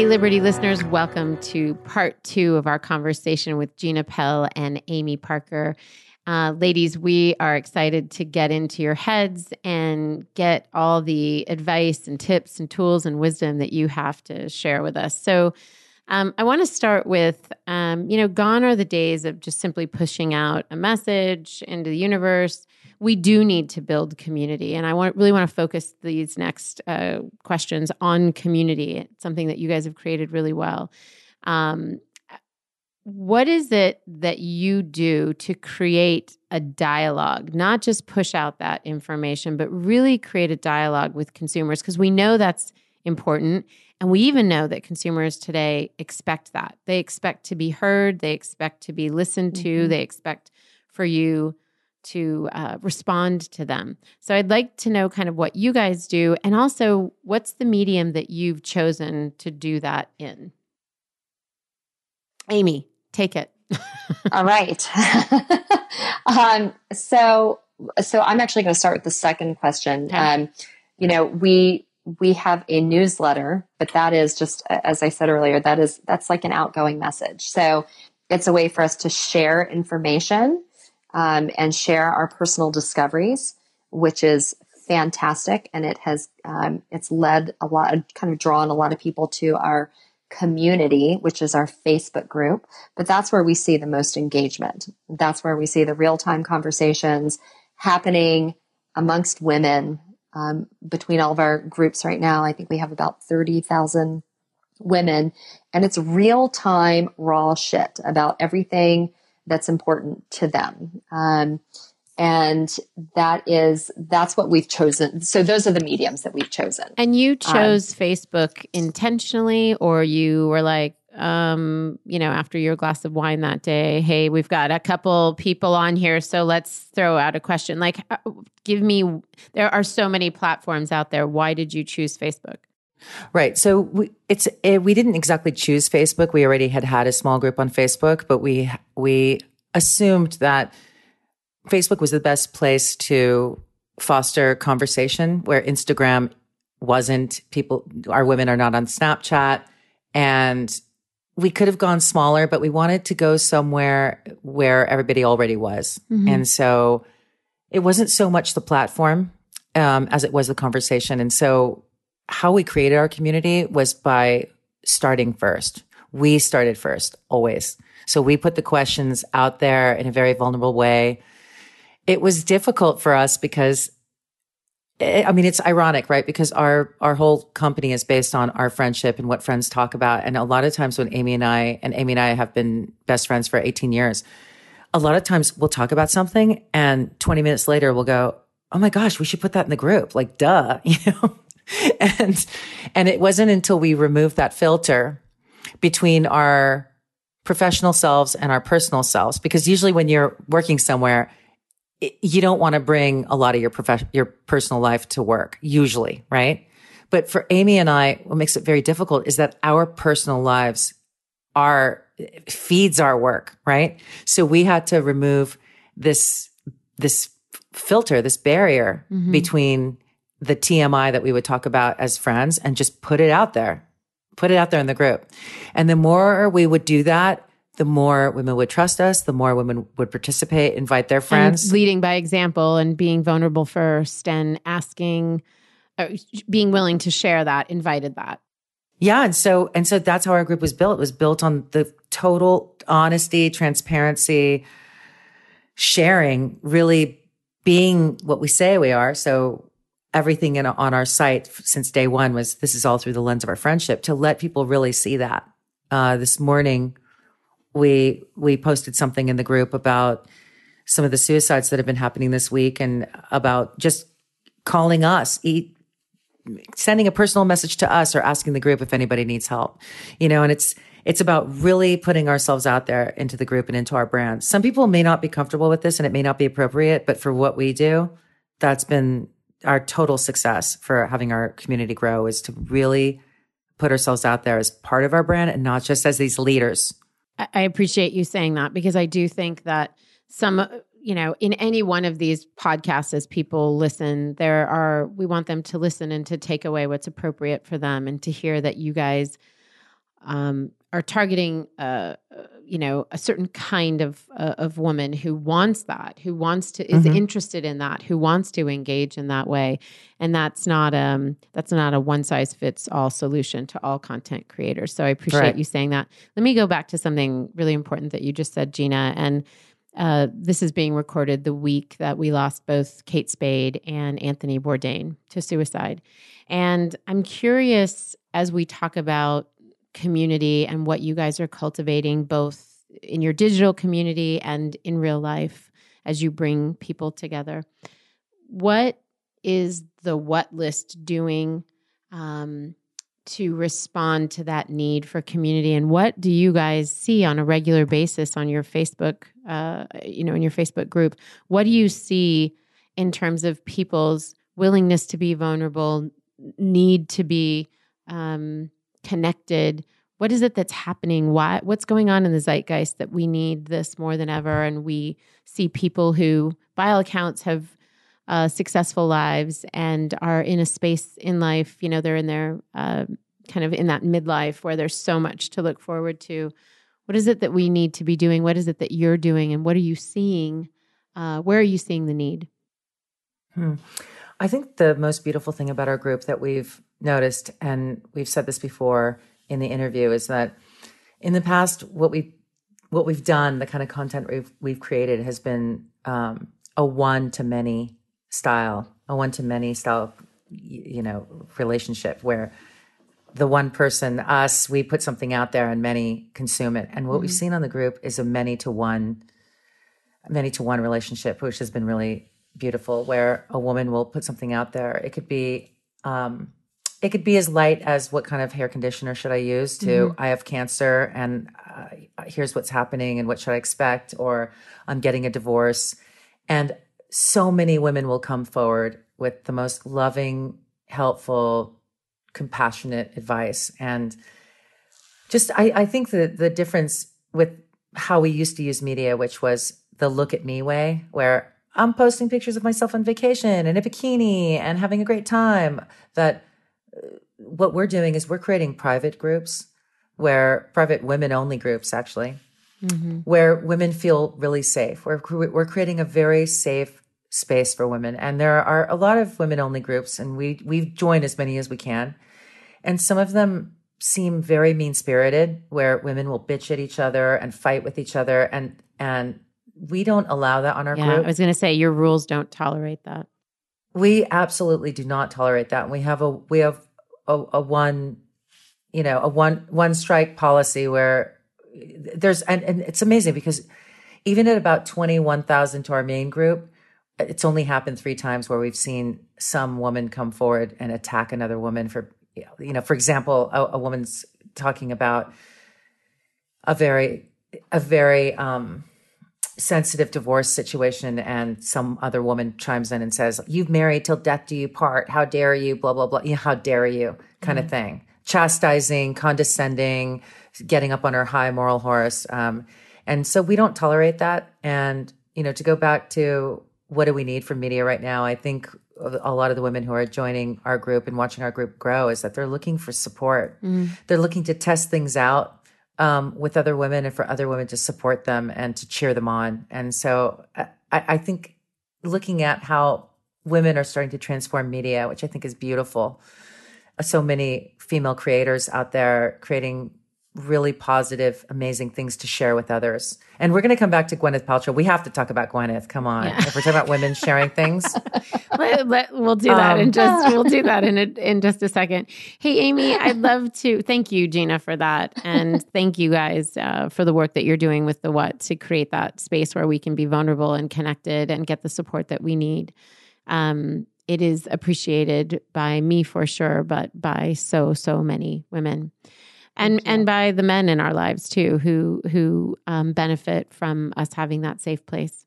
Hey, Liberty listeners, welcome to part two of our conversation with Gina Pell and Amy Parker. Uh, ladies, we are excited to get into your heads and get all the advice and tips and tools and wisdom that you have to share with us. So, um, I want to start with, um, you know, gone are the days of just simply pushing out a message into the universe we do need to build community. And I want really want to focus these next uh, questions on community. It's something that you guys have created really well. Um, what is it that you do to create a dialogue, not just push out that information, but really create a dialogue with consumers? Because we know that's important. And we even know that consumers today expect that. They expect to be heard, they expect to be listened to, mm-hmm. they expect for you to uh, respond to them. So I'd like to know kind of what you guys do and also what's the medium that you've chosen to do that in. Amy, take it. All right. um, so, so I'm actually going to start with the second question. Okay. Um, you know, we we have a newsletter, but that is just as I said earlier, that is that's like an outgoing message. So it's a way for us to share information um, and share our personal discoveries, which is fantastic. And it has, um, it's led a lot, kind of drawn a lot of people to our community, which is our Facebook group. But that's where we see the most engagement. That's where we see the real time conversations happening amongst women. Um, between all of our groups right now, I think we have about 30,000 women and it's real time raw shit about everything that's important to them. Um, and that is that's what we've chosen. So those are the mediums that we've chosen. And you um, chose um, facebook intentionally or you were like um you know after your glass of wine that day hey we've got a couple people on here so let's throw out a question. Like uh, give me there are so many platforms out there. Why did you choose facebook Right. So we, it's it, eh, we didn't exactly choose Facebook. We already had had a small group on Facebook, but we we assumed that Facebook was the best place to foster conversation where Instagram wasn't people our women are not on Snapchat and we could have gone smaller but we wanted to go somewhere where everybody already was. Mm-hmm. And so it wasn't so much the platform um, as it was the conversation. And so how we created our community was by starting first. We started first, always. So we put the questions out there in a very vulnerable way. It was difficult for us because eh, I mean, it's ironic, right? Because our our whole company is based on our friendship and what friends talk about. And a lot of times when Amy and I and Amy and I have been best friends for 18 years, a lot of times we'll talk about something and 20 minutes later we'll go, "Oh my gosh, we should put that in the group." Like, duh, you know. and and it wasn't until we removed that filter between our professional selves and our personal selves because usually when you're working somewhere it, you don't want to bring a lot of your profession your personal life to work usually right but for amy and i what makes it very difficult is that our personal lives are feeds our work right so we had to remove this this filter this barrier mm-hmm. between the TMI that we would talk about as friends and just put it out there, put it out there in the group. And the more we would do that, the more women would trust us, the more women would participate, invite their friends. And leading by example and being vulnerable first and asking, uh, being willing to share that, invited that. Yeah. And so, and so that's how our group was built. It was built on the total honesty, transparency, sharing, really being what we say we are. So everything in, on our site since day one was this is all through the lens of our friendship to let people really see that. Uh, this morning, we we posted something in the group about some of the suicides that have been happening this week and about just calling us sending a personal message to us or asking the group if anybody needs help. You know, and it's it's about really putting ourselves out there into the group and into our brand. Some people may not be comfortable with this and it may not be appropriate, but for what we do, that's been our total success for having our community grow is to really put ourselves out there as part of our brand and not just as these leaders. I appreciate you saying that because I do think that some you know in any one of these podcasts as people listen there are we want them to listen and to take away what's appropriate for them and to hear that you guys um, are targeting uh, you know a certain kind of uh, of woman who wants that who wants to is mm-hmm. interested in that who wants to engage in that way and that's not um that's not a one size fits all solution to all content creators so i appreciate right. you saying that let me go back to something really important that you just said gina and uh, this is being recorded the week that we lost both Kate Spade and Anthony Bourdain to suicide. And I'm curious as we talk about community and what you guys are cultivating both in your digital community and in real life as you bring people together. What is the what list doing um, to respond to that need for community? And what do you guys see on a regular basis on your Facebook, uh, you know, in your Facebook group? What do you see in terms of people's willingness to be vulnerable, need to be um, connected. What is it that's happening? Why what's going on in the zeitgeist that we need this more than ever? And we see people who by all accounts have uh, successful lives and are in a space in life you know they're in their uh, kind of in that midlife where there's so much to look forward to. What is it that we need to be doing? What is it that you're doing? And what are you seeing? Uh, where are you seeing the need? Hmm. i think the most beautiful thing about our group that we've noticed and we've said this before in the interview is that in the past, what we what we've done, the kind of content we've we've created, has been um, a one to many style, a one to many style, you know, relationship where the one person, us, we put something out there and many consume it. And what mm-hmm. we've seen on the group is a many to one, many to one relationship, which has been really beautiful. Where a woman will put something out there, it could be. Um, it could be as light as what kind of hair conditioner should I use to mm-hmm. I have cancer and uh, here's what's happening and what should I expect or I'm getting a divorce and so many women will come forward with the most loving helpful compassionate advice and just I, I think that the difference with how we used to use media which was the look at me way where I'm posting pictures of myself on vacation in a bikini and having a great time that what we're doing is we're creating private groups where private women only groups actually mm-hmm. where women feel really safe. We're, we're creating a very safe space for women. And there are a lot of women only groups and we we've joined as many as we can. And some of them seem very mean spirited where women will bitch at each other and fight with each other and and we don't allow that on our yeah, group. I was going to say your rules don't tolerate that we absolutely do not tolerate that. We have a we have a, a one, you know, a one one strike policy where there's and, and it's amazing because even at about twenty one thousand to our main group, it's only happened three times where we've seen some woman come forward and attack another woman for you know, for example, a, a woman's talking about a very a very um sensitive divorce situation and some other woman chimes in and says, You've married till death do you part. How dare you? Blah, blah, blah. how dare you? kind mm-hmm. of thing. Chastising, condescending, getting up on her high moral horse. Um, and so we don't tolerate that. And, you know, to go back to what do we need from media right now, I think a lot of the women who are joining our group and watching our group grow is that they're looking for support. Mm. They're looking to test things out um, with other women and for other women to support them and to cheer them on. And so I, I think looking at how women are starting to transform media, which I think is beautiful. So many female creators out there creating really positive, amazing things to share with others. And we're going to come back to Gwyneth Paltrow. We have to talk about Gwyneth. Come on, yeah. if we're talking about women sharing things, let, let, we'll do that um, in just we'll do that in a, in just a second. Hey, Amy, I'd love to thank you, Gina, for that, and thank you guys uh, for the work that you're doing with the What to create that space where we can be vulnerable and connected and get the support that we need. Um, it is appreciated by me for sure, but by so so many women, and and by the men in our lives too, who who um, benefit from us having that safe place.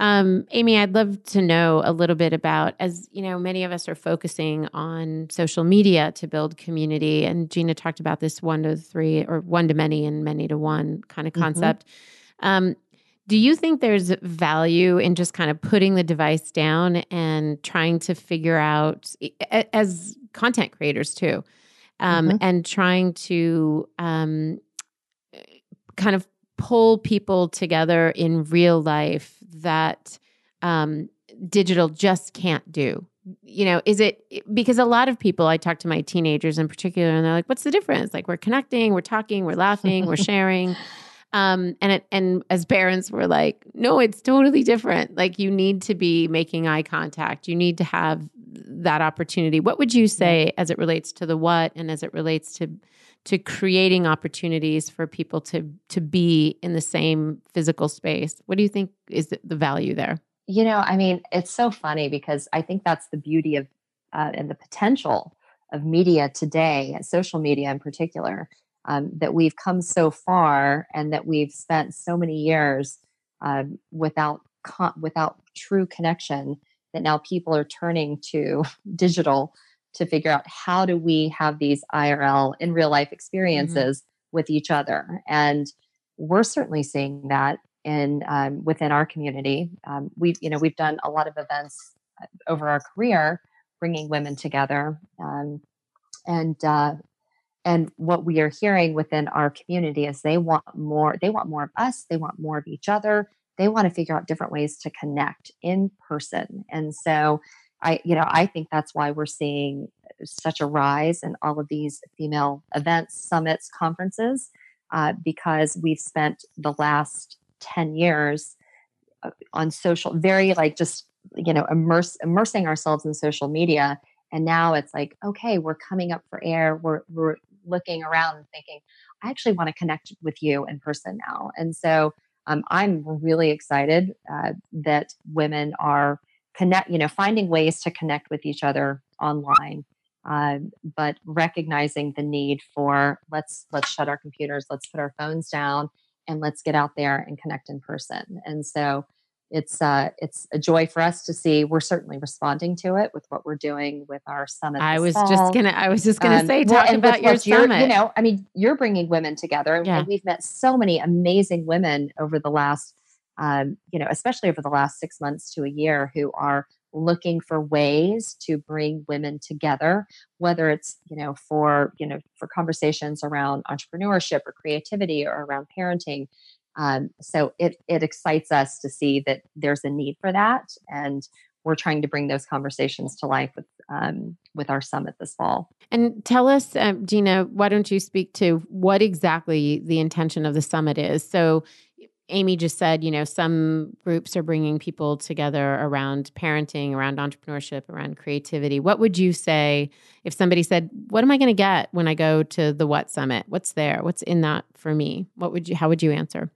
Um, Amy, I'd love to know a little bit about, as you know, many of us are focusing on social media to build community, and Gina talked about this one to three or one to many and many to one kind of mm-hmm. concept. Mm-hmm. Um, do you think there's value in just kind of putting the device down and trying to figure out, as content creators too, um, mm-hmm. and trying to um, kind of pull people together in real life that um, digital just can't do? You know, is it because a lot of people I talk to my teenagers in particular, and they're like, "What's the difference? Like, we're connecting, we're talking, we're laughing, we're sharing." Um, and it, and as parents, we're like, no, it's totally different. Like you need to be making eye contact. You need to have that opportunity. What would you say as it relates to the what and as it relates to to creating opportunities for people to to be in the same physical space? What do you think is the value there? You know, I mean, it's so funny because I think that's the beauty of uh, and the potential of media today, social media in particular, um, that we've come so far and that we've spent so many years um, without con- without true connection that now people are turning to digital to figure out how do we have these IRL in real life mm-hmm. experiences mm-hmm. with each other and we're certainly seeing that in um, within our community um, we've you know we've done a lot of events uh, over our career bringing women together um, and uh, and what we are hearing within our community is they want more they want more of us they want more of each other they want to figure out different ways to connect in person and so i you know i think that's why we're seeing such a rise in all of these female events summits conferences uh, because we've spent the last 10 years uh, on social very like just you know immerse immersing ourselves in social media and now it's like okay we're coming up for air we're we're looking around and thinking, I actually want to connect with you in person now. And so um, I'm really excited uh, that women are connect, you know, finding ways to connect with each other online. Uh, but recognizing the need for let's let's shut our computers, let's put our phones down, and let's get out there and connect in person. And so it's uh, it's a joy for us to see. We're certainly responding to it with what we're doing with our summit. I was fall. just gonna, I was just gonna um, say, talk well, about your summit. You know, I mean, you're bringing women together, and, yeah. and we've met so many amazing women over the last, um, you know, especially over the last six months to a year, who are looking for ways to bring women together whether it's you know for you know for conversations around entrepreneurship or creativity or around parenting um, so it it excites us to see that there's a need for that, and we're trying to bring those conversations to life with um, with our summit this fall. And tell us, um, Gina, why don't you speak to what exactly the intention of the summit is? So. Amy just said, you know, some groups are bringing people together around parenting, around entrepreneurship, around creativity. What would you say if somebody said, "What am I going to get when I go to the What Summit? What's there? What's in that for me?" What would you? How would you answer?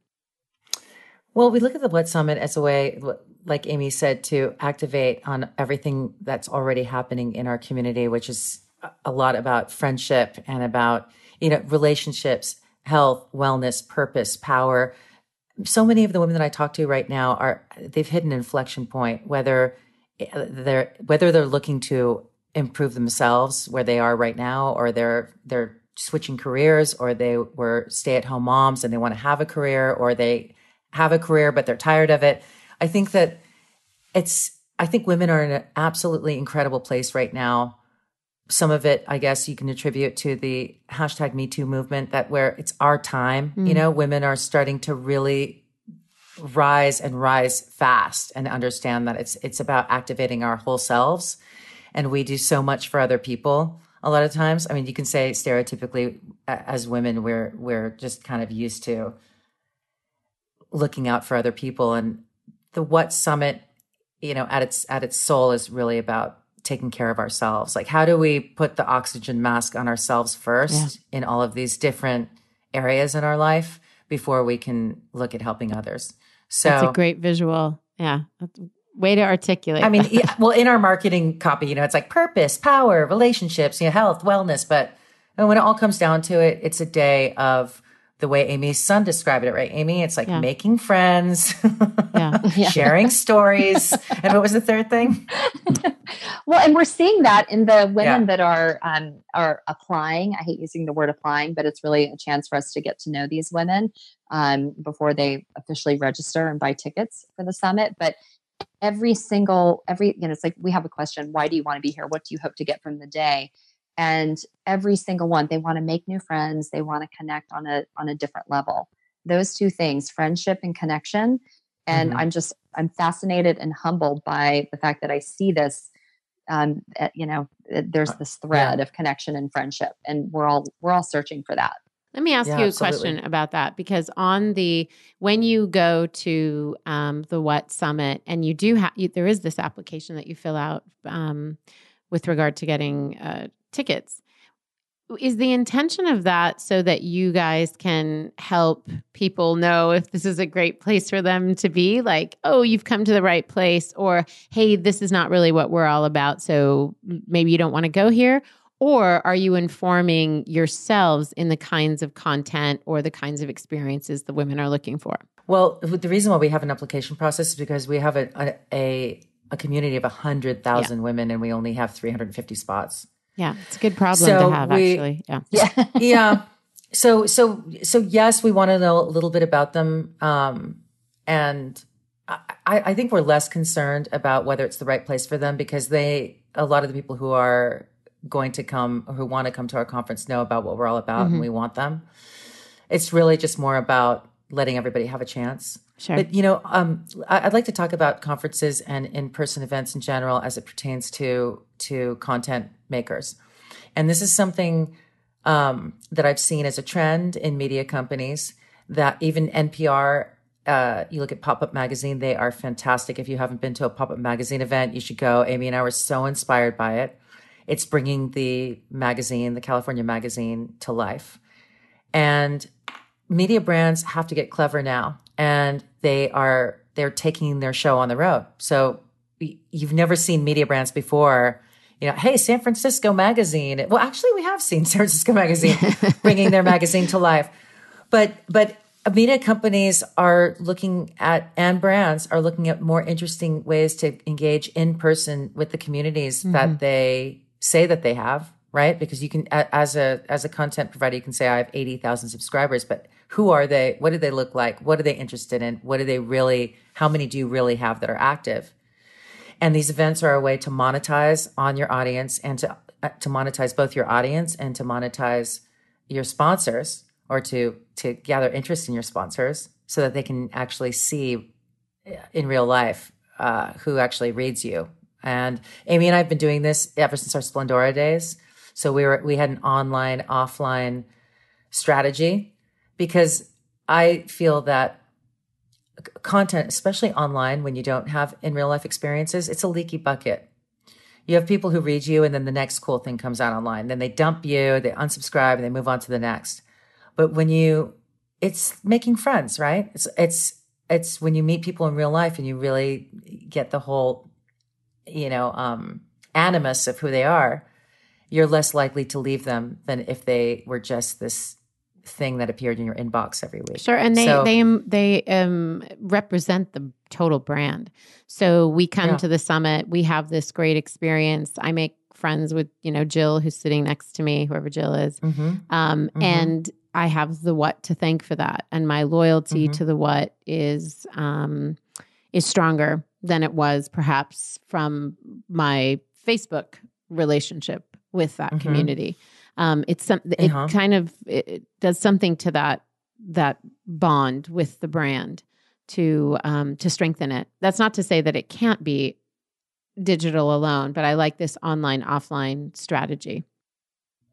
Well, we look at the What Summit as a way, like Amy said, to activate on everything that's already happening in our community, which is a lot about friendship and about, you know, relationships, health, wellness, purpose, power. So many of the women that I talk to right now are, they've hit an inflection point, whether they're, whether they're looking to improve themselves where they are right now, or they're, they're switching careers, or they were stay at home moms and they want to have a career, or they, have a career, but they're tired of it. I think that it's, I think women are in an absolutely incredible place right now. Some of it, I guess, you can attribute to the hashtag Me Too movement that where it's our time, mm. you know, women are starting to really rise and rise fast and understand that it's, it's about activating our whole selves. And we do so much for other people a lot of times. I mean, you can say stereotypically as women, we're, we're just kind of used to looking out for other people and the what summit you know at its at its soul is really about taking care of ourselves like how do we put the oxygen mask on ourselves first yeah. in all of these different areas in our life before we can look at helping others so that's a great visual yeah Way to articulate. I mean, yeah, well, in our marketing copy, you know, it's like purpose, power, relationships, you know, health, wellness. But and when it all comes down to it, it's a day of the way Amy's son described it, right? Amy, it's like yeah. making friends, yeah. sharing stories. And what was the third thing? well, and we're seeing that in the women yeah. that are um, are applying. I hate using the word applying, but it's really a chance for us to get to know these women um, before they officially register and buy tickets for the summit. But every single every you know it's like we have a question why do you want to be here what do you hope to get from the day and every single one they want to make new friends they want to connect on a on a different level those two things friendship and connection and mm-hmm. i'm just i'm fascinated and humbled by the fact that i see this um eh, you know eh, there's uh, this thread yeah. of connection and friendship and we're all we're all searching for that let me ask yeah, you a absolutely. question about that because on the when you go to um, the What Summit and you do have there is this application that you fill out um, with regard to getting uh, tickets. Is the intention of that so that you guys can help people know if this is a great place for them to be? Like, oh, you've come to the right place, or hey, this is not really what we're all about, so maybe you don't want to go here? Or are you informing yourselves in the kinds of content or the kinds of experiences the women are looking for? Well, the reason why we have an application process is because we have a a, a community of 100,000 yeah. women and we only have 350 spots. Yeah, it's a good problem so to have we, actually. Yeah. Yeah. yeah. So so so yes, we want to know a little bit about them. Um and I, I think we're less concerned about whether it's the right place for them because they a lot of the people who are going to come or who want to come to our conference know about what we're all about mm-hmm. and we want them. It's really just more about letting everybody have a chance. Sure. But you know, um, I'd like to talk about conferences and in-person events in general as it pertains to to content makers, and this is something um, that I've seen as a trend in media companies. That even NPR, uh, you look at Pop Up Magazine, they are fantastic. If you haven't been to a Pop Up Magazine event, you should go. Amy and I were so inspired by it it's bringing the magazine, the California magazine, to life. And media brands have to get clever now, and they are they're taking their show on the road. So you've never seen media brands before. You know, hey, San Francisco Magazine. Well, actually, we have seen San Francisco Magazine bringing their magazine to life, but but media companies are looking at and brands are looking at more interesting ways to engage in person with the communities mm-hmm. that they say that they have, right? Because you can, as a as a content provider, you can say I have eighty thousand subscribers, but who are they? What do they look like? What are they interested in? What do they really? How many do you really have that are active? And these events are a way to monetize on your audience and to uh, to monetize both your audience and to monetize your sponsors or to to gather interest in your sponsors so that they can actually see uh, in real life uh, who actually reads you and Amy and I have been doing this ever since our Splendora days. So we were we had an online offline strategy because I feel that content, especially online when you don't have in real life experiences, it's a leaky bucket. You have people who read you and then the next cool thing comes out online. Then they dump you, they unsubscribe and they move on to the next. But when you it's making friends, right? It's it's it's when you meet people in real life and you really get the whole you know, um, animus of who they are, you're less likely to leave them than if they were just this thing that appeared in your inbox every week. Sure, and they so, they they um, represent the total brand. So we come yeah. to the summit, we have this great experience. I make friends with you know Jill, who's sitting next to me, whoever Jill is, mm-hmm. Um, mm-hmm. and I have the what to thank for that, and my loyalty mm-hmm. to the what is um, is stronger than it was perhaps from my Facebook relationship with that mm-hmm. community. Um, it's some, it uh-huh. kind of it does something to that that bond with the brand to um, to strengthen it. That's not to say that it can't be digital alone, but I like this online offline strategy.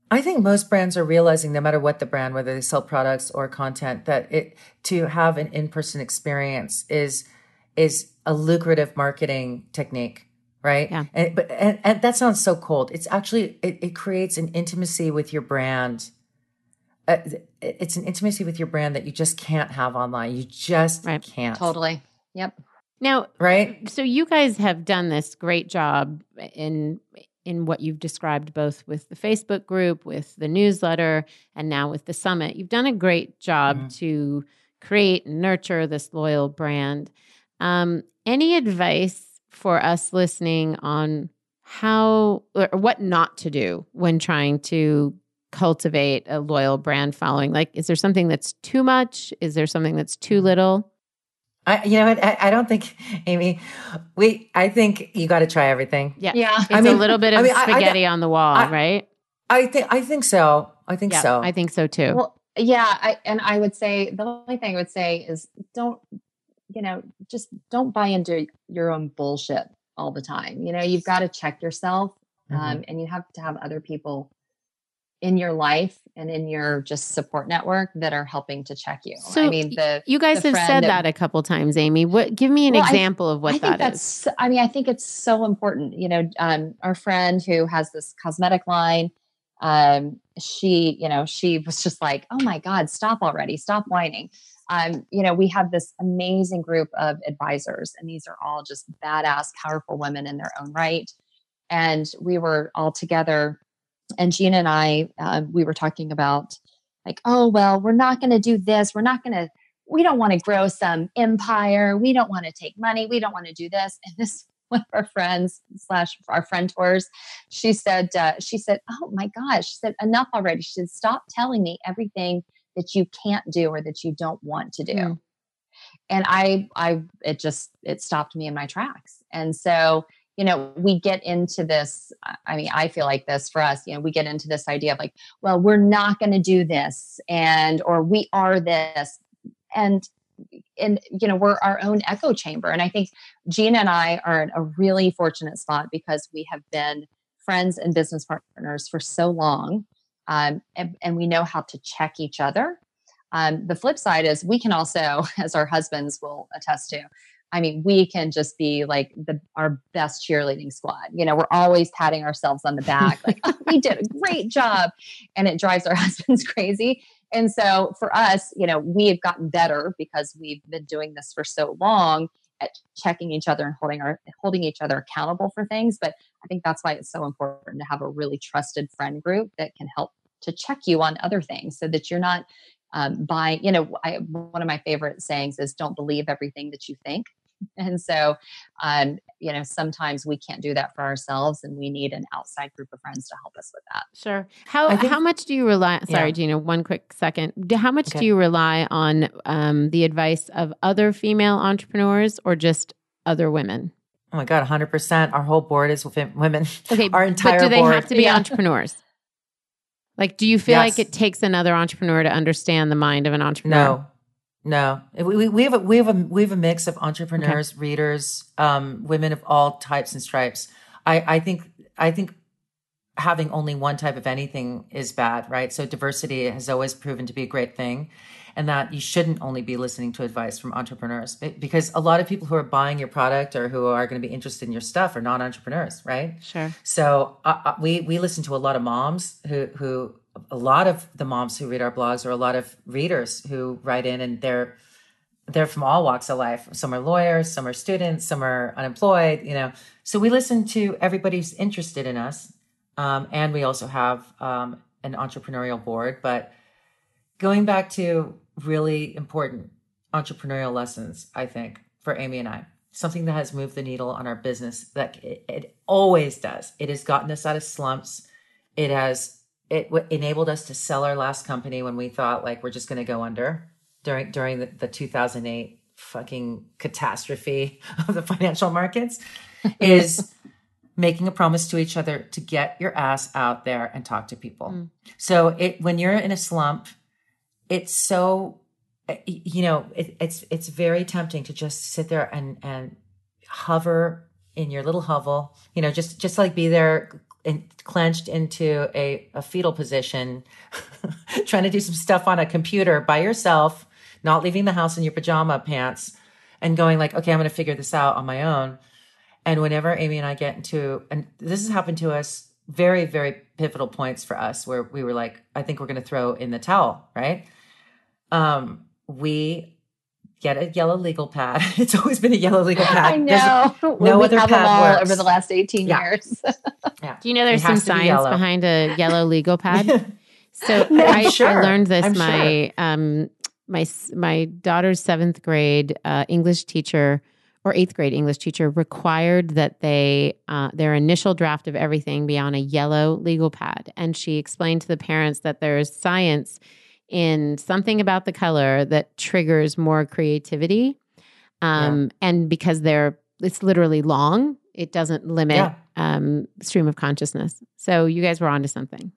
I think most brands are realizing, no matter what the brand, whether they sell products or content, that it to have an in person experience is is a lucrative marketing technique right yeah. and but and, and, that sounds so cold it's actually it, it creates an intimacy with your brand uh, it's an intimacy with your brand that you just can't have online you just right. can't totally yep Now, right? So you guys have done this great job in in what you've described both with the Facebook group, with the newsletter, and now with the summit. You've done a great job mm-hmm. to create and nurture this loyal brand. Um, any advice for us listening on how or what not to do when trying to cultivate a loyal brand following? Like, is there something that's too much? Is there something that's too little? I, you know, I, I don't think, Amy, we, I think you got to try everything. Yeah. Yeah. It's I mean, a little bit of I mean, spaghetti I, on the wall, right? I think, I think so. I think yeah, so. I think so too. Well, yeah. I, and I would say the only thing I would say is don't, you know, just don't buy into your own bullshit all the time. You know, you've got to check yourself mm-hmm. um, and you have to have other people in your life and in your just support network that are helping to check you. So I mean, the you guys the have said that, a couple times, Amy. What? Give me an well, example I, of what I that that's, is. I mean, I think it's so important. You know, um, our friend who has this cosmetic line, um, she, you know, she was just like, "Oh my God, stop already! Stop whining." Um, you know, we have this amazing group of advisors, and these are all just badass, powerful women in their own right. And we were all together and Gina and I, uh, we were talking about like, oh, well, we're not going to do this. We're not going to, we don't want to grow some empire. We don't want to take money. We don't want to do this. And this one of our friends slash our friend tours, she said, uh, she said, oh my gosh, she said, enough already. She said, stop telling me everything that you can't do or that you don't want to do. Mm. And I, I, it just, it stopped me in my tracks. And so, you know, we get into this. I mean, I feel like this for us, you know, we get into this idea of like, well, we're not going to do this and, or we are this. And, and, you know, we're our own echo chamber. And I think Gina and I are in a really fortunate spot because we have been friends and business partners for so long. Um, and, and we know how to check each other. Um, the flip side is we can also, as our husbands will attest to, I mean, we can just be like the our best cheerleading squad. You know, we're always patting ourselves on the back, like, oh, we did a great job. And it drives our husbands crazy. And so for us, you know, we have gotten better because we've been doing this for so long at checking each other and holding our holding each other accountable for things. But I think that's why it's so important to have a really trusted friend group that can help to check you on other things so that you're not um, by you know I, one of my favorite sayings is don't believe everything that you think and so, um, you know, sometimes we can't do that for ourselves, and we need an outside group of friends to help us with that. Sure. How think, how much do you rely? Sorry, yeah. Gina. One quick second. How much okay. do you rely on um, the advice of other female entrepreneurs, or just other women? Oh my god, hundred percent. Our whole board is women. Okay, our entire. But do they board. have to be yeah. entrepreneurs? Like, do you feel yes. like it takes another entrepreneur to understand the mind of an entrepreneur? No, no, we, we have a, we have a we have a mix of entrepreneurs, okay. readers, um, women of all types and stripes. I, I think I think having only one type of anything is bad, right? So diversity has always proven to be a great thing, and that you shouldn't only be listening to advice from entrepreneurs because a lot of people who are buying your product or who are going to be interested in your stuff are not entrepreneurs, right? Sure. So uh, uh, we we listen to a lot of moms who who a lot of the moms who read our blogs or a lot of readers who write in and they're they're from all walks of life some are lawyers some are students some are unemployed you know so we listen to everybody who's interested in us um, and we also have um, an entrepreneurial board but going back to really important entrepreneurial lessons i think for amy and i something that has moved the needle on our business that it, it always does it has gotten us out of slumps it has it w- enabled us to sell our last company when we thought like we're just going to go under during during the, the 2008 fucking catastrophe of the financial markets is making a promise to each other to get your ass out there and talk to people. Mm. So it when you're in a slump, it's so eh, you know it, it's it's very tempting to just sit there and and hover in your little hovel, you know, just just like be there in, clenched into a, a fetal position, trying to do some stuff on a computer by yourself, not leaving the house in your pajama pants, and going like, okay, I'm going to figure this out on my own. And whenever Amy and I get into, and this has happened to us very, very pivotal points for us where we were like, I think we're going to throw in the towel, right? Um, we get a yellow legal pad. It's always been a yellow legal pad. I know. no we other have pad them all works. over the last 18 Yeah. years. yeah. Do you know there's It some has to be science behind a yellow legal pad? So I'm I, I learned this. I'm my um my my daughter's seventh grade uh, English teacher or eighth grade English teacher required that they uh, their initial draft of everything be on a yellow legal pad, and she explained to the parents that there is science in something about the color that triggers more creativity, um, and because they're it's literally long, it doesn't limit Yeah. um, stream of consciousness. So you guys were onto something.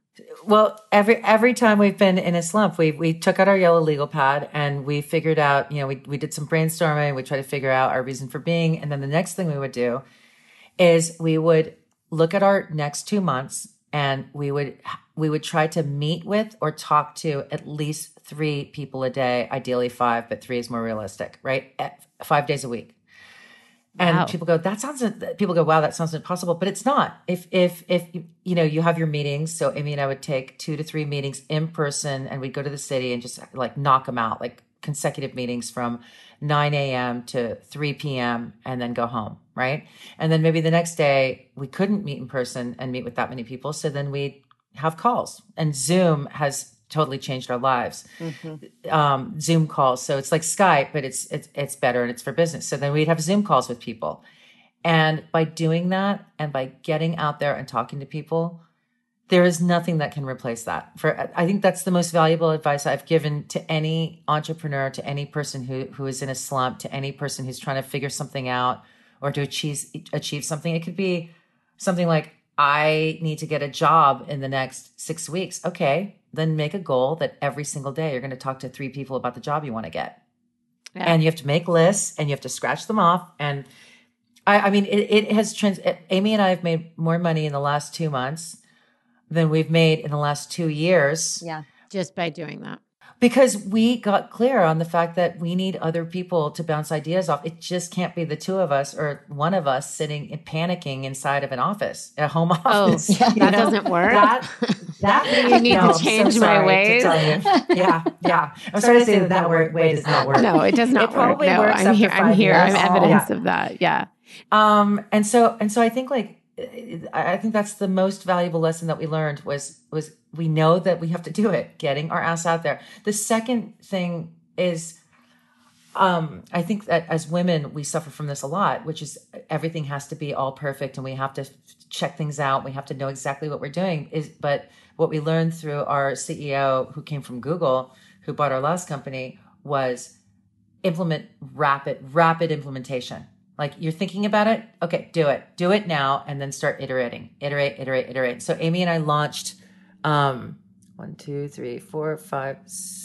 Well, every every time we've been in a slump, we we took out our yellow legal pad and we figured out, you know, we we did some brainstorming, we tried to figure out our reason for being, and then the next thing we would do is we would look at our next 2 months and we would we would try to meet with or talk to at least 3 people a day, ideally 5, but 3 is more realistic, right? At 5 days a week. And Wow. people go, that sounds. People go, wow, that sounds impossible, but it's not. If if if you- you know you have your meetings, so Amy and I would take two to three meetings in person, and we'd go to the city and just like knock them out, like consecutive meetings from 9 a.m. to 3 p.m. and then go home, right? And then maybe the next day we couldn't meet in person and meet with that many people, so then we have calls. And Zoom has totally changed our lives um, Zoom calls. So it's like Skype, but it's it's it's better and it's for business. So then we'd have Zoom calls with people, and by doing that and by getting out there and talking to people, there is nothing that can replace that. For I think that's the most valuable advice I've given to any entrepreneur, to any person who who is in a slump, to any person who's trying to figure something out or to achieve achieve something. It could be something like I need to get a job in the next six weeks. Okay, then make a goal that every single day you're going to talk to three people about the job you want to get. Yeah. And you have to make lists and you have to scratch them off. And I, I mean, it, it has trans. Amy and I have made more money in the last two months than we've made in the last two years yeah. just by doing that. Because we got clear on the fact that we need other people to bounce ideas off. It just can't be the two of us or one of us sitting and panicking inside of an office, a home office. Oh, you that know? doesn't work. That that I need to no, I'm so change my ways. Yeah, yeah. I'm sorry to say that that word, way does not work. No, it does not It probably work. No, I'm here. I'm here. I'm years. evidence Yeah. of that. Yeah. Um, and so and so I think like I think that's the most valuable lesson that we learned was was we know that we have to do it, getting our ass out there. The second thing is um I think that as women we suffer from this a lot, which is everything has to be all perfect and we have to check things out. We have to know exactly what we're doing. Is but what we learned through our CEO who came from Google, who bought our last company, was implement rapid rapid implementation like you're thinking about it? Okay do it. Do it now and then start iterating. Iterate iterate iterate. So amy and i launched um one two three four five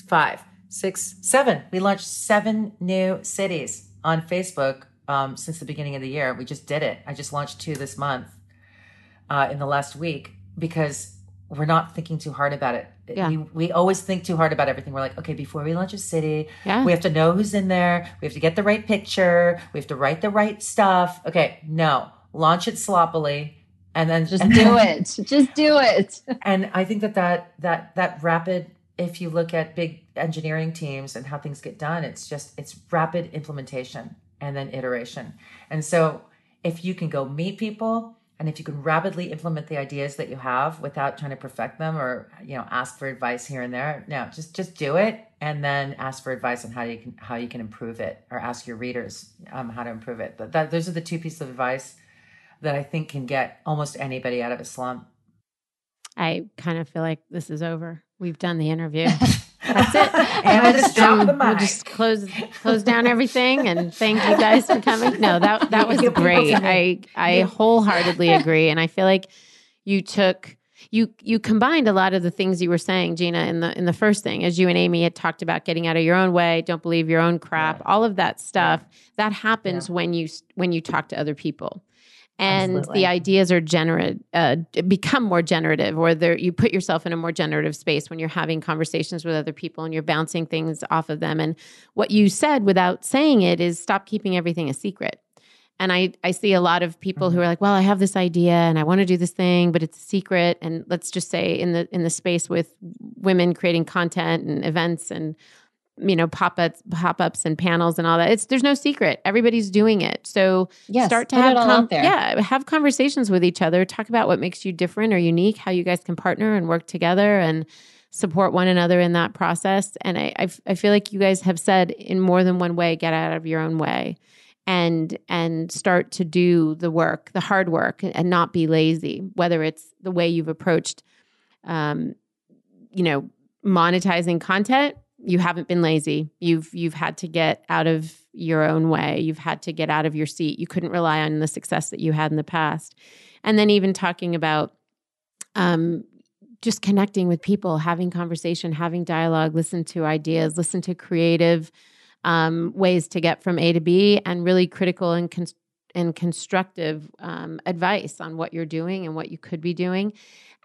five six seven. We launched seven new cities on facebook um, since the beginning of the year. We just did it. I just launched two this month uh, in the last week because we're not thinking too hard about it Yeah. we, we always think too hard about everything we're like okay before we launch a city Yeah. we have to know who's in there. We have to get the right picture. We have to write the right stuff. Okay, no, launch it sloppily, and then Just and do then- it. Just do it. And I think that that that that rapid. If you look at big engineering teams and how things get done, it's just it's rapid implementation and then iteration. And so if you can go meet people and if you can rapidly implement the ideas that you have without trying to perfect them or you know ask for advice here and there no just just do it and then ask for advice on how you can how you can improve it or ask your readers um, how to improve it but that, those are the two pieces of advice that i think can get almost anybody out of a slump I kind of feel like this is over. We've done the interview. That's it. and i just drop the Um, we'll just close close down everything and thank you guys for coming. No, that that was great. I I wholeheartedly agree, and I feel like you took you you combined a lot of the things you were saying, Gina, in the in the first thing, as you and Amy had talked about getting out of your own way, don't believe your own crap, all of that stuff. That happens when you when you talk to other people. And Absolutely. the ideas are generative, uh, become more generative, or you put yourself in a more generative space when you're having conversations with other people and you're bouncing things off of them. And what you said without saying it is stop keeping everything a secret. And I, I see a lot of people who are like, well, I have this idea and I want to do this thing, but it's a secret. And let's just say in the in the space with women creating content and events and you know pop-ups pop-ups and panels and all that. It's there's no secret. Everybody's doing it. So yes, start to have com- yeah have conversations with each other. Talk about what makes you different or unique how you guys can partner and work together and support one another in that process. And I, I, I feel like you guys have said in more than one way get out of your own way and and start to do the work the hard work and not be lazy whether it's the way you've approached um, you know monetizing content you haven't been lazy. You've you've had to get out of your own way. You've had to get out of your seat. You couldn't rely on the success that you had in the past. And then even talking about um, just connecting with people, having conversation, having dialogue, listen to ideas, listen to creative um, ways to get from A to B, and really critical and con- and constructive um, advice on what you're doing and what you could be doing.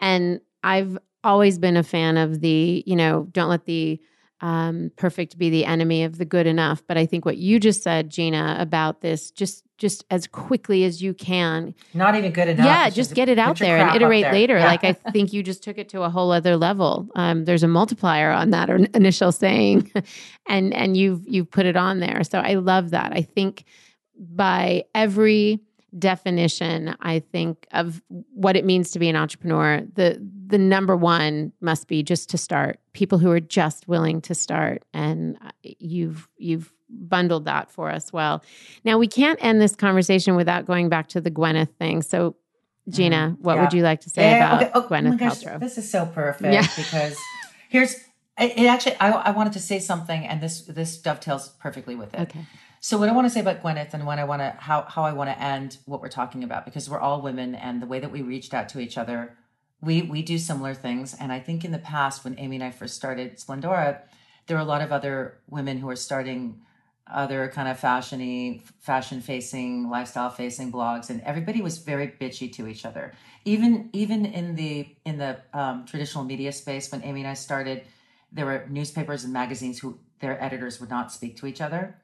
And I've always been a fan of the, you know, don't let the um, perfect be the enemy of the good enough. But I think what you just said, Gina, about this, just just as quickly as you can, not even good enough. Yeah, just get it out there and iterate there. later. Yeah. Like I think you just took it to a whole other level. Um, there's a multiplier on that initial saying, and and you've you've put it on there. So I love that. I think by every definition i think of what it means to be an entrepreneur the the number one must be just to start. People who are just willing to start. And uh, you've you've bundled that for us well. Now we can't end this conversation without going back to the gwyneth thing. So gina mm, what yeah. would you like to say yeah, about okay. oh, gwyneth oh gosh, paltrow? this is so perfect yeah. because here's it, it actually I, I wanted to say something and this this dovetails perfectly with it. Okay so what I want to say about Gwyneth and when I want to how how I want to end what we're talking about because we're all women and the way that we reached out to each other, we we do similar things. And I think in the past when Amy and I first started Splendora, there were a lot of other women who were starting other kind of fashiony, fashion facing, lifestyle facing blogs, and everybody was very bitchy to each other. Even even in the in the um, traditional media space, when Amy and I started, there were newspapers and magazines who their editors would not speak to each other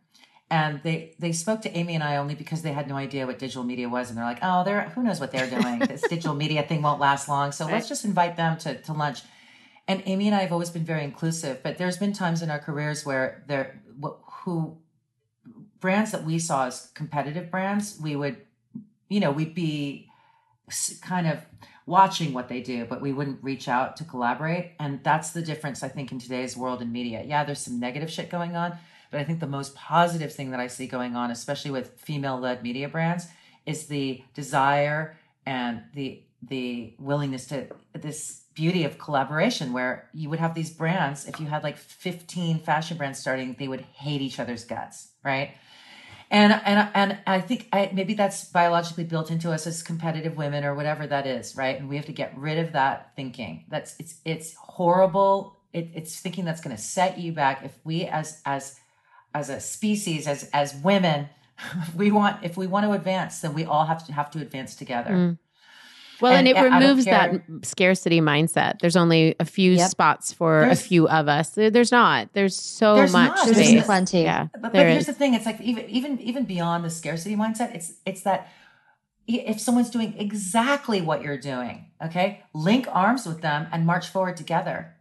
and they they spoke to Amy and I only because they had no idea what digital media was, and they're like, "Oh, they're who knows what they're doing? this digital media thing won't last long, so right. let's just invite them to to lunch." And Amy and I have always been very inclusive, but there's been times in our careers where there who brands that we saw as competitive brands, we would, you know, we'd be kind of watching what they do, but we wouldn't reach out to collaborate. And that's the difference, I think, in today's world in media. Yeah, there's some negative shit going on, but I think the most positive thing that I see going on, especially with female led media brands, is the desire and the the willingness to this beauty of collaboration where you would have these brands if you had like 15 fashion brands starting they would hate each other's guts right? And and and i think I, maybe that's biologically built into us as competitive women or whatever that is right? And we have to get rid of that thinking. That's it's it's horrible. It, it's thinking that's going to set you back. If we as as as a species, as as women, we want if we want to advance, then we all have to have to advance together. Mm. Well, and, and it removes that scarcity mindset. There's only a few yep. spots for there's, a few of us. There's not. There's so there's much not. space. There's plenty. Yeah. But, but here's is. the thing: it's like even even even beyond the scarcity mindset, it's it's that if someone's doing exactly what you're doing, okay, link arms with them and march forward together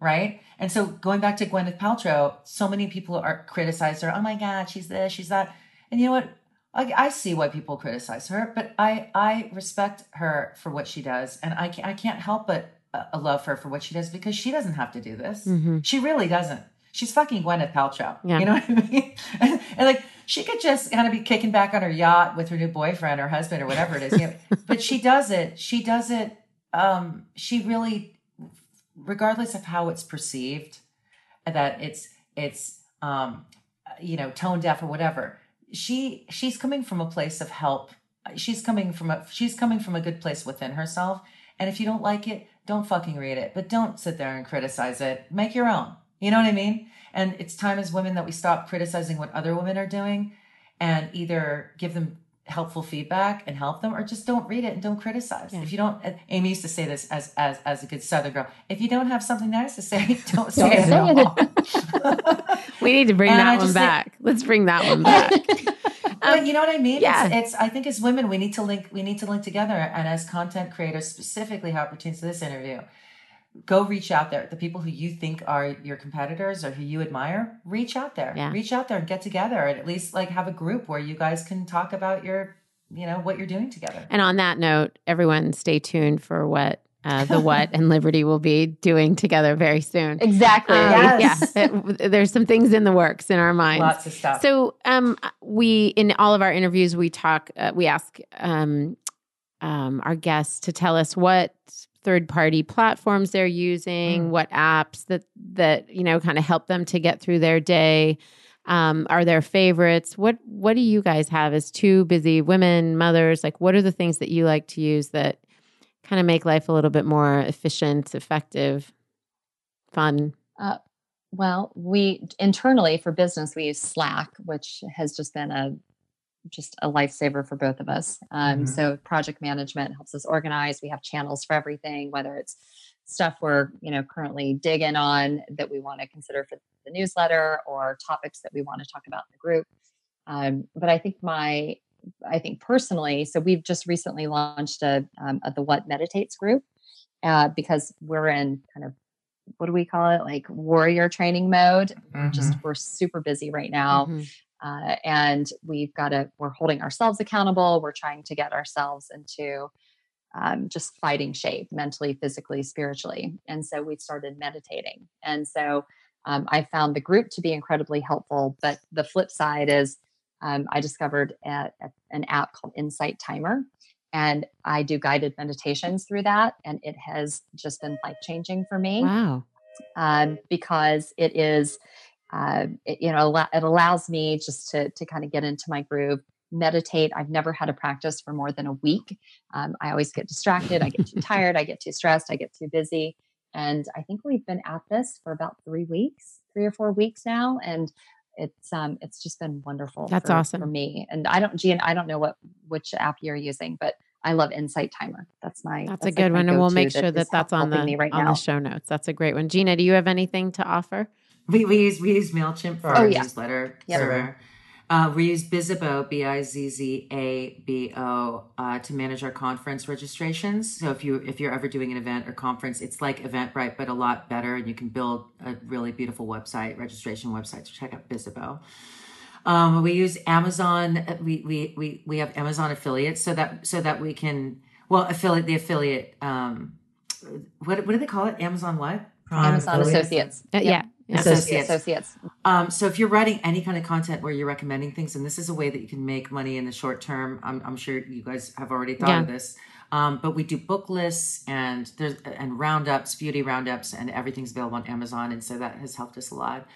right? And so going back to Gwyneth Paltrow, so many people are criticize her. Oh my God, she's this, she's that. And you know what? I, I see why people criticize her, but I I respect her for what she does, and I can't, I can't help but uh, love her for what she does because she doesn't have to do this. Mm-hmm. She really doesn't. She's fucking Gwyneth Paltrow. Yeah. You know what I mean? and, and, like she could just kind of be kicking back on her yacht with her new boyfriend or husband or whatever it is. You know? but she does it. She does it. Um, she really regardless of how it's perceived, that it's it's um, you know tone deaf or whatever. She she's coming from a place of help. She's coming from a she's coming from a good place within herself. And if you don't like it, don't fucking read it. But don't sit there and criticize it. Make your own. You know what I mean? And it's time as women that we stop criticizing what other women are doing and either give them helpful feedback and help them or just don't read it and don't criticize. Yeah. if you don't amy used to say this as as as a good southern girl if you don't have something nice to say don't say it at all. We need to bring and that one back. Say, let's bring that one back. But you know what i mean? Yeah. It's, it's, i think as women we need to link we need to link together. And as content creators specifically how it pertains to this interview go reach out there. The people who you think are your competitors or who you admire, reach out there. Yeah. Reach out there and get together and at least like have a group where you guys can talk about your, you know, what you're doing together. And on that note, everyone stay tuned for what uh, the what and Liberty will be doing together very soon. Exactly. Um, Yes. Yeah, it- there's some things in the works in our minds. Lots of stuff. So, um, we in all of our interviews we talk, uh, we ask um, um, our guests to tell us what third party platforms they're using, Mm. what apps that that you know kind of help them to get through their day. Um, are their favorites? What What do you guys have as two busy women, mothers? Like, what are the things that you like to use that kind of make life a little bit more efficient, effective, fun? Uh, well, we internally for business we use Slack, which has just been a just a lifesaver for both of us. Um, Mhm. So project management helps us organize. We have channels for everything, whether it's stuff we're you know currently digging on that we want to consider for the newsletter or topics that we want to talk about in the group. Um, but I think my I think personally, so we've just recently launched a, um, a the What Meditates group uh, because we're in kind of what do we call it like warrior training mode Mhm. just we're super busy right now Mhm. Uh, and we've got to we're holding ourselves accountable. We're trying to get ourselves into um, just fighting shape mentally physically spiritually. And so we've started meditating. And so um, i found the group to be incredibly helpful. But the flip side is um, i discovered a, a- an app called insight timer. And i do guided meditations through that. And it has just been life changing for me. Wow. um, because it is, uh, it, you know, it allows me just to to kind of get into my groove, meditate. I've never had a practice for more than a week. Um, I always get distracted. I get too tired. I get too stressed. I get too busy. And I think we've been at this for about three weeks, three or four weeks now, and it's um it's just been wonderful. That's for, awesome. for me. And I don't, Gina, I don't know what which app you're using, but I love Insight Timer. That's my That's, a good my one, and we'll make sure that that's on the right on now. the show notes. That's a great one. Gina, do you have anything to offer? We, we use we use Mailchimp for Oh, our yeah. newsletter Yep. server. Uh, we use Bizzabo B I Z Z A B O uh, to manage our conference registrations. So if you if you're ever doing an event or conference, it's like Eventbrite but a lot better, and you can build a really beautiful website registration website. So check out Bizzabo. Um, we use Amazon. We, we we we have Amazon affiliates so that so that we can well affiliate the affiliate. Um, what what do they call it? Amazon what? Amazon affiliate? Associates. Uh, Yep. Yeah. Yeah. Associates. Associates. Um, so if you're writing any kind of content where you're recommending things, and this is a way that you can make money in the short term, I'm, I'm sure you guys have already thought of this. Um, but we do book lists and there's and roundups, beauty roundups, and everything's available on Amazon, and so that has helped us a lot.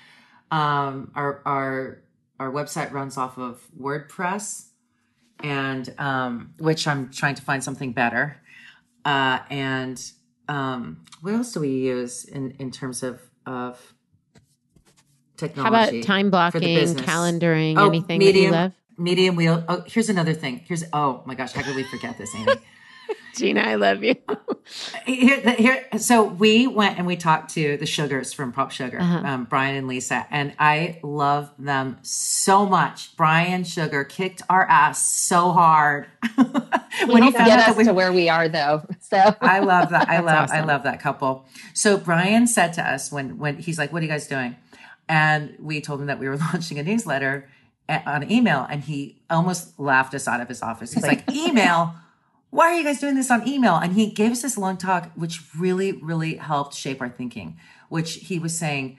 Um, our our our website runs off of WordPress, and um, which I'm trying to find something better. Uh, and um, what else do we use in in terms of of How about time blocking, calendaring, Oh, anything that you Medium. love? Medium wheel. Oh, here's another thing. Here's oh my gosh, how could we forget this, Amy? Gina, I love you. here, here, so we went and we talked to the Sugars from Pop Sugar, Uh-huh. um, Brian and Lisa, and I love them so much. Brian Sugar kicked our ass so hard when he Help found get out us we to where we are, though. So I love that. I love I love that couple. So Brian said to us when when he's like, "What are you guys doing?" And we told him that we were launching a newsletter on email, and he almost laughed us out of his office. He's like, "Email? Why are you guys doing this on email?" And he gave us this long talk, which really really helped shape our thinking. Which he was saying,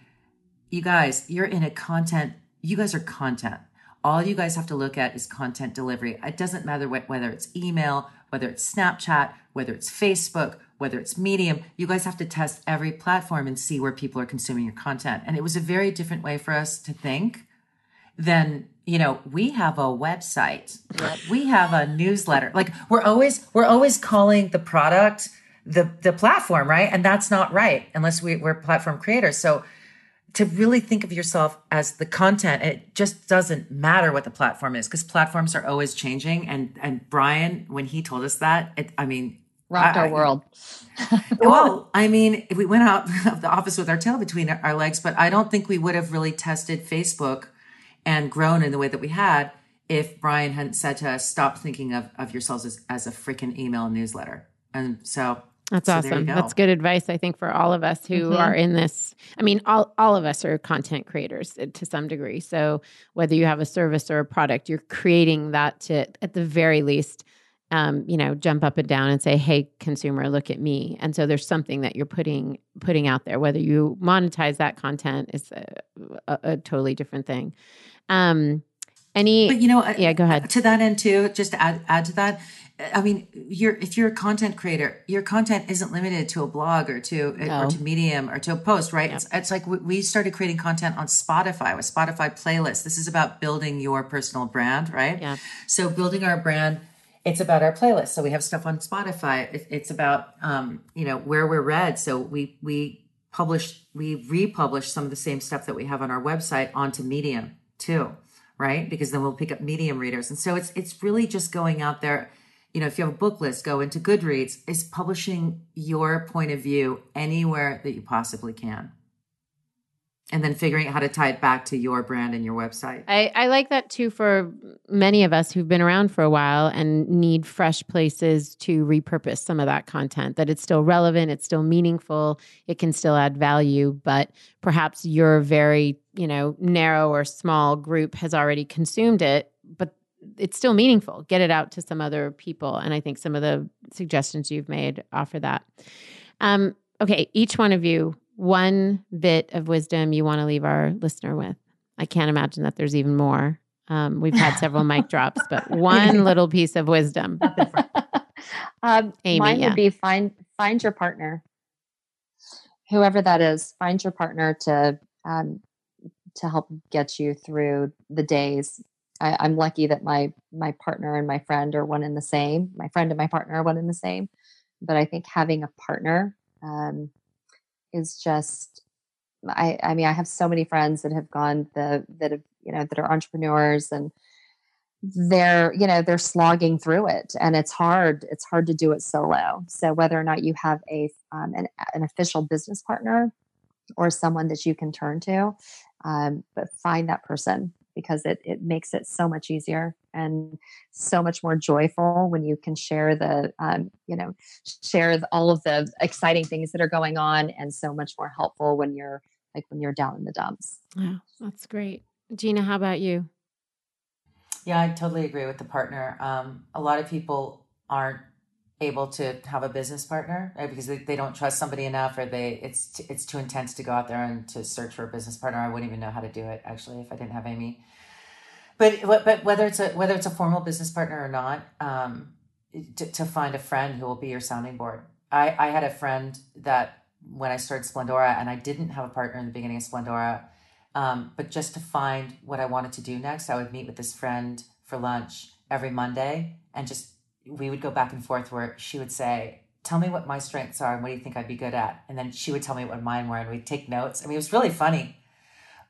"You guys, you're in a content. You guys are content." All you guys have to look at is content delivery. It doesn't matter wh- whether it's email, whether it's Snapchat, whether it's Facebook, whether it's Medium. You guys have to test every platform and see where people are consuming your content. And it was a very different way for us to think than you know we have a website. We have a newsletter. Like we're always we're always calling the product the the platform right? And that's not right unless we, we're platform creators. So to really think of yourself as the content it just doesn't matter what the platform is because platforms are always changing. And and brian when he told us that it, i mean rocked I- our world. well, I mean, we went out of the office with our tail between our our legs, but I don't think we would have really tested Facebook and grown in the way that we had if Brian hadn't said to us, stop thinking of, of yourselves as, as a freaking email newsletter. And so That's so awesome. That's good advice, I think, for all of us who mm-hmm. are in this. I mean, all, all of us are content creators uh, to some degree. So whether you have a service or a product, you're creating that to, at the very least, um, you know, jump up and down and say, "Hey, consumer, look at me." And so there's something that you're putting putting out there. Whether you monetize that content is a, a, a totally different thing. Um, any, but you know, yeah, go ahead. To that end, too, just to add add to that, I mean, you're if you're a content creator, your content isn't limited to a blog or to no. or to Medium or to a post, right? Yep. It's, it's like we started creating content on Spotify with Spotify playlists. This is about building your personal brand, right? Yeah. So building our brand, it's about our playlist. So we have stuff on Spotify. It's about um, you know where we're read. So we we publish we republish some of the same stuff that we have on our website onto Medium too, right? Because then we'll pick up Medium readers, and so it's it's really just going out there you know, if you have a book list, go into Goodreads, is publishing your point of view anywhere that you possibly can. And then figuring out how to tie it back to your brand and your website. I, I like that too for many of us who've been around for a while and need fresh places to repurpose some of that content, that it's still relevant, it's still meaningful, it can still add value, but perhaps your very, you know, narrow or small group has already consumed it, but it's still meaningful. Get it out to some other people. And I think some of the suggestions you've made offer that. Um, okay, each one of you, one bit of wisdom you want to leave our listener with. I can't imagine that there's even more. Um, we've had several mic drops, but one little piece of wisdom. um, Amy, mine yeah. would be find find your partner, whoever that is. Find your partner to um, to help get you through the days I, am lucky that my my partner and my friend are one and the same. My friend and my partner are one and the same. But I think having a partner um, is just. I I mean I have so many friends that have gone the that have you know that are entrepreneurs and they're you know they're slogging through it and it's hard it's hard to do it solo so whether or not you have a um, an, an official business partner or someone that you can turn to um, but find that person because it, it makes it so much easier and so much more joyful when you can share the um, you know share all of the exciting things that are going on and so much more helpful when you're like when you're down in the dumps. Yeah that's great. Gina how about you? Yeah i totally agree with the partner. Um, a lot of people aren't able to have a business partner right? because they, they don't trust somebody enough or they it's t- it's too intense to go out there and to search for a business partner i wouldn't even know how to do it actually if i didn't have amy but but whether it's a whether it's a formal business partner or not, um, to, to find a friend who will be your sounding board. I I had a friend that when I started Splendora, and I didn't have a partner in the beginning of Splendora, um, but just to find what I wanted to do next, I would meet with this friend for lunch every Monday, and just we would go back and forth where she would say, "Tell me what my strengths are, and what do you think I'd be good at," and then she would tell me what mine were, and we'd take notes. I mean, it was really funny,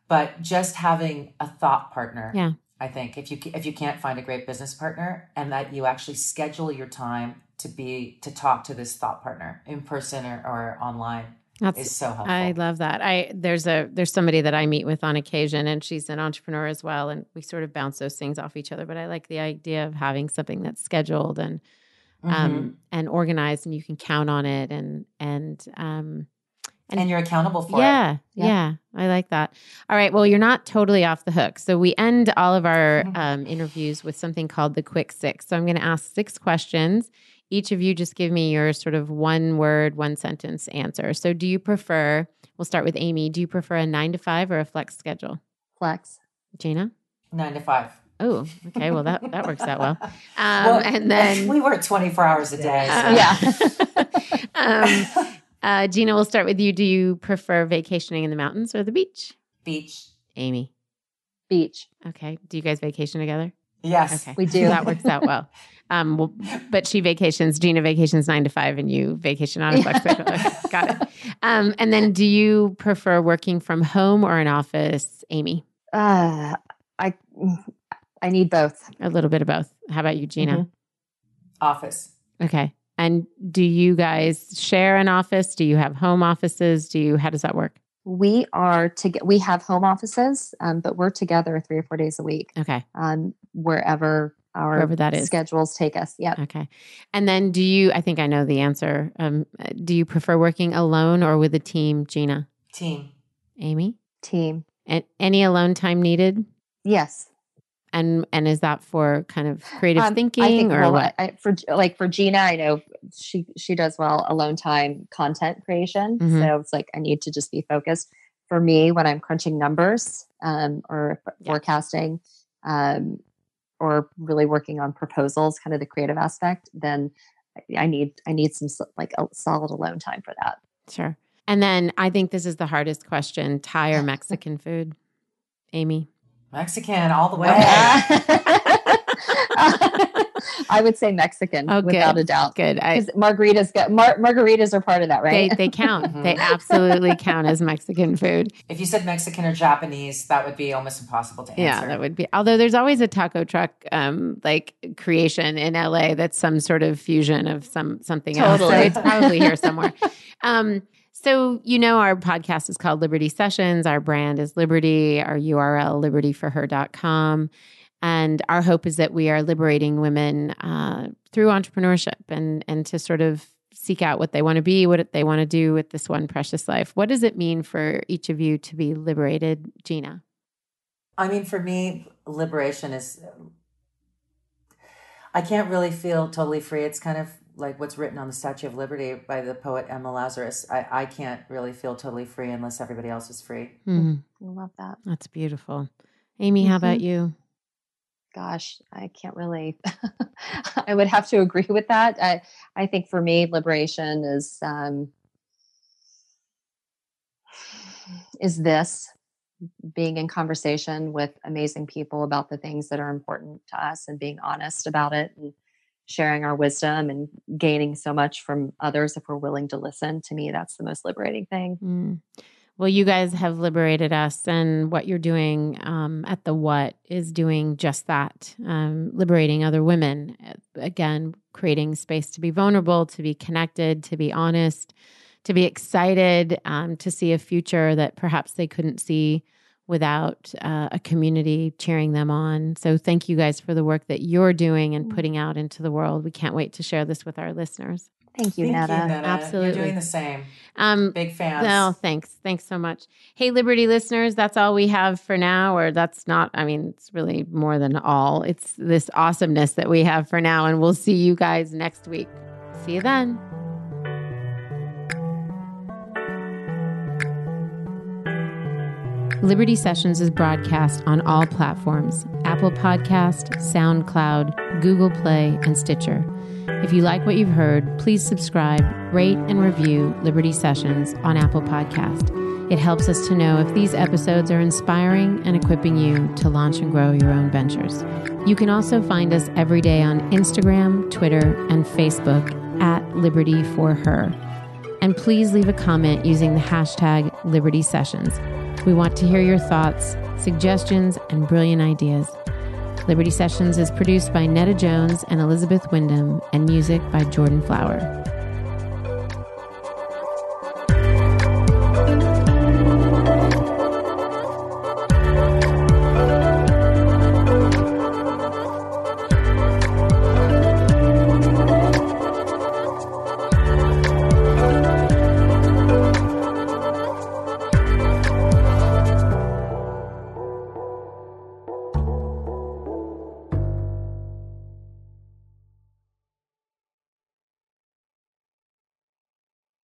but just having a thought partner, yeah. I think if you if you can't find a great business partner and that you actually schedule your time to be to talk to this thought partner in person or, or online that's is so helpful. I love that. I there's a there's somebody that I meet with on occasion and she's an entrepreneur as well and we sort of bounce those things off each other but I like the idea of having something that's scheduled and um, mm-hmm. um and organized and you can count on it and and um and, and, you're accountable for yeah, it. Yeah, yeah, I like that. All right. Well, you're not totally off the hook. So we end all of our um, interviews with something called the quick six. So I'm going to ask six questions. Each of you just give me your sort of one word, one sentence answer. So do you prefer, we'll start with Amy, do you prefer a nine to five or a flex schedule? Flex. Gina? Nine to five. Oh, okay. Well, that, that works out well. Um, well and then we work 24 hours a day. So. Uh, yeah. um, uh, Gina, we'll start with you. Do you prefer vacationing in the mountains or the beach? Beach. Amy. Beach. Okay. Do you guys vacation together? Yes. Okay. We do. that works out well. Um, well, but she vacations, Gina vacations nine to five, and you vacation on a flex schedule. Got it. Um, and then do you prefer working from home or an office, Amy? Uh, I I need both. A little bit of both. How about you, Gina? Mm-hmm. Office. Okay. And do you guys share an office? Do you have home offices? Do you, how does that work? We are to get. we have home offices, um, but we're together three or four days a week. Okay. Um, wherever our wherever that is. schedules take us. Yeah. Okay. And then do you, I think I know the answer. Um, do you prefer working alone or with a team, Gina? Team. Amy? Team. And any alone time needed? Yes. And and is that for kind of creative Um, thinking I think, or well, what? I, for like for Gina, I know she she does well alone time content creation. Mhm. So it's like I need to just be focused. For me, when I'm crunching numbers um, or Yeah. forecasting, um, or really working on proposals, kind of the creative aspect, then I- I need I need some like a solid alone time for that. Sure. And then I think this is the hardest question Thai or Mexican food? Amy? Mexican all the way. I would say Mexican Oh, without good. a doubt. Good. I, Because margaritas, get, mar- margaritas are part of that, right? they count. Mhm. They absolutely count as Mexican food. If you said Mexican or Japanese, that would be almost impossible to answer. Yeah, that would be. Although there's always a taco truck um, like creation in LA that's some sort of fusion of some something else. So Totally. it's probably here somewhere. Um, so you know our podcast is called Liberty Sessions. Our brand is Liberty. Our URL libertyforher.com. And our hope is that we are liberating women uh, through entrepreneurship and and to sort of seek out what they want to be, what they want to do with this one precious life. What does it mean for each of you to be liberated, Gina? I mean, for me, liberation is. I can't really feel totally free. It's kind of like what's written on the Statue of Liberty by the poet Emma Lazarus. I, I can't really feel totally free unless everybody else is free. Mhm. I love that. That's beautiful. Amy, how about you? Gosh, I can't really. I would have to agree with that. I, I think for me, liberation is um, is this being in conversation with amazing people about the things that are important to us and being honest about it and sharing our wisdom and gaining so much from others if we're willing to listen. To me, that's the most liberating thing. Mm. Well, you guys have liberated us, and what you're doing um, at the What is doing just that um, liberating other women. Again, creating space to be vulnerable, to be connected, to be honest, to be excited, um, to see a future that perhaps they couldn't see without uh, a community cheering them on. So, thank you guys for the work that you're doing and putting out into the world. We can't wait to share this with our listeners. Thank you, Thank Netta. you, Netta. Absolutely. You're doing the same. Um, Big fans. no, thanks. Thanks so much. Hey, Liberty listeners, that's all we have for now, or that's not, I mean, it's really more than all. It's this awesomeness that we have for now, and we'll see you guys next week. See you then. Liberty Sessions is broadcast on all platforms Apple Podcast, SoundCloud, Google Play, and Stitcher. If you like what you've heard, please subscribe, rate, and review Liberty Sessions on Apple Podcast. It helps us to know if these episodes are inspiring and equipping you to launch and grow your own ventures. You can also find us every day on Instagram, Twitter, and Facebook at Liberty for Her. And please leave a comment using the hashtag Liberty Sessions. We want to hear your thoughts, suggestions, and brilliant ideas. Liberty Sessions is produced by Netta Jones and Elizabeth Wyndham, and music by Jordan Flower.